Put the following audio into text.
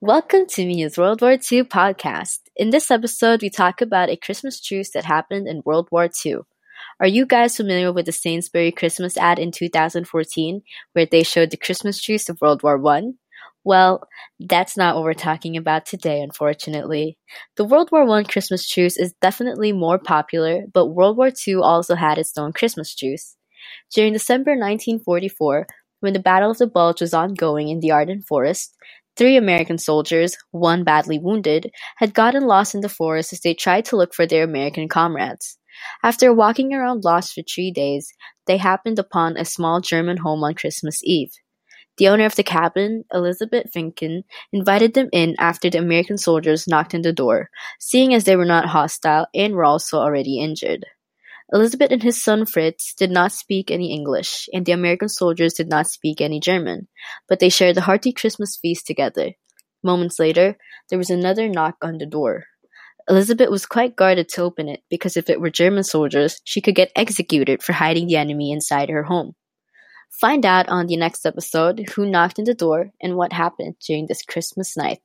Welcome to Mia's World War II podcast. In this episode, we talk about a Christmas truce that happened in World War II. Are you guys familiar with the Sainsbury Christmas ad in 2014 where they showed the Christmas truce of World War I? Well, that's not what we're talking about today, unfortunately. The World War I Christmas truce is definitely more popular, but World War II also had its own Christmas truce. During December 1944, when the Battle of the Bulge was ongoing in the Ardennes Forest, Three American soldiers, one badly wounded, had gotten lost in the forest as they tried to look for their American comrades. After walking around lost for three days, they happened upon a small German home on Christmas Eve. The owner of the cabin, Elizabeth Vincken, invited them in after the American soldiers knocked on the door, seeing as they were not hostile and were also already injured. Elizabeth and his son Fritz did not speak any English, and the American soldiers did not speak any German, but they shared a hearty Christmas feast together. Moments later, there was another knock on the door. Elizabeth was quite guarded to open it because if it were German soldiers, she could get executed for hiding the enemy inside her home. Find out on the next episode who knocked on the door and what happened during this Christmas night.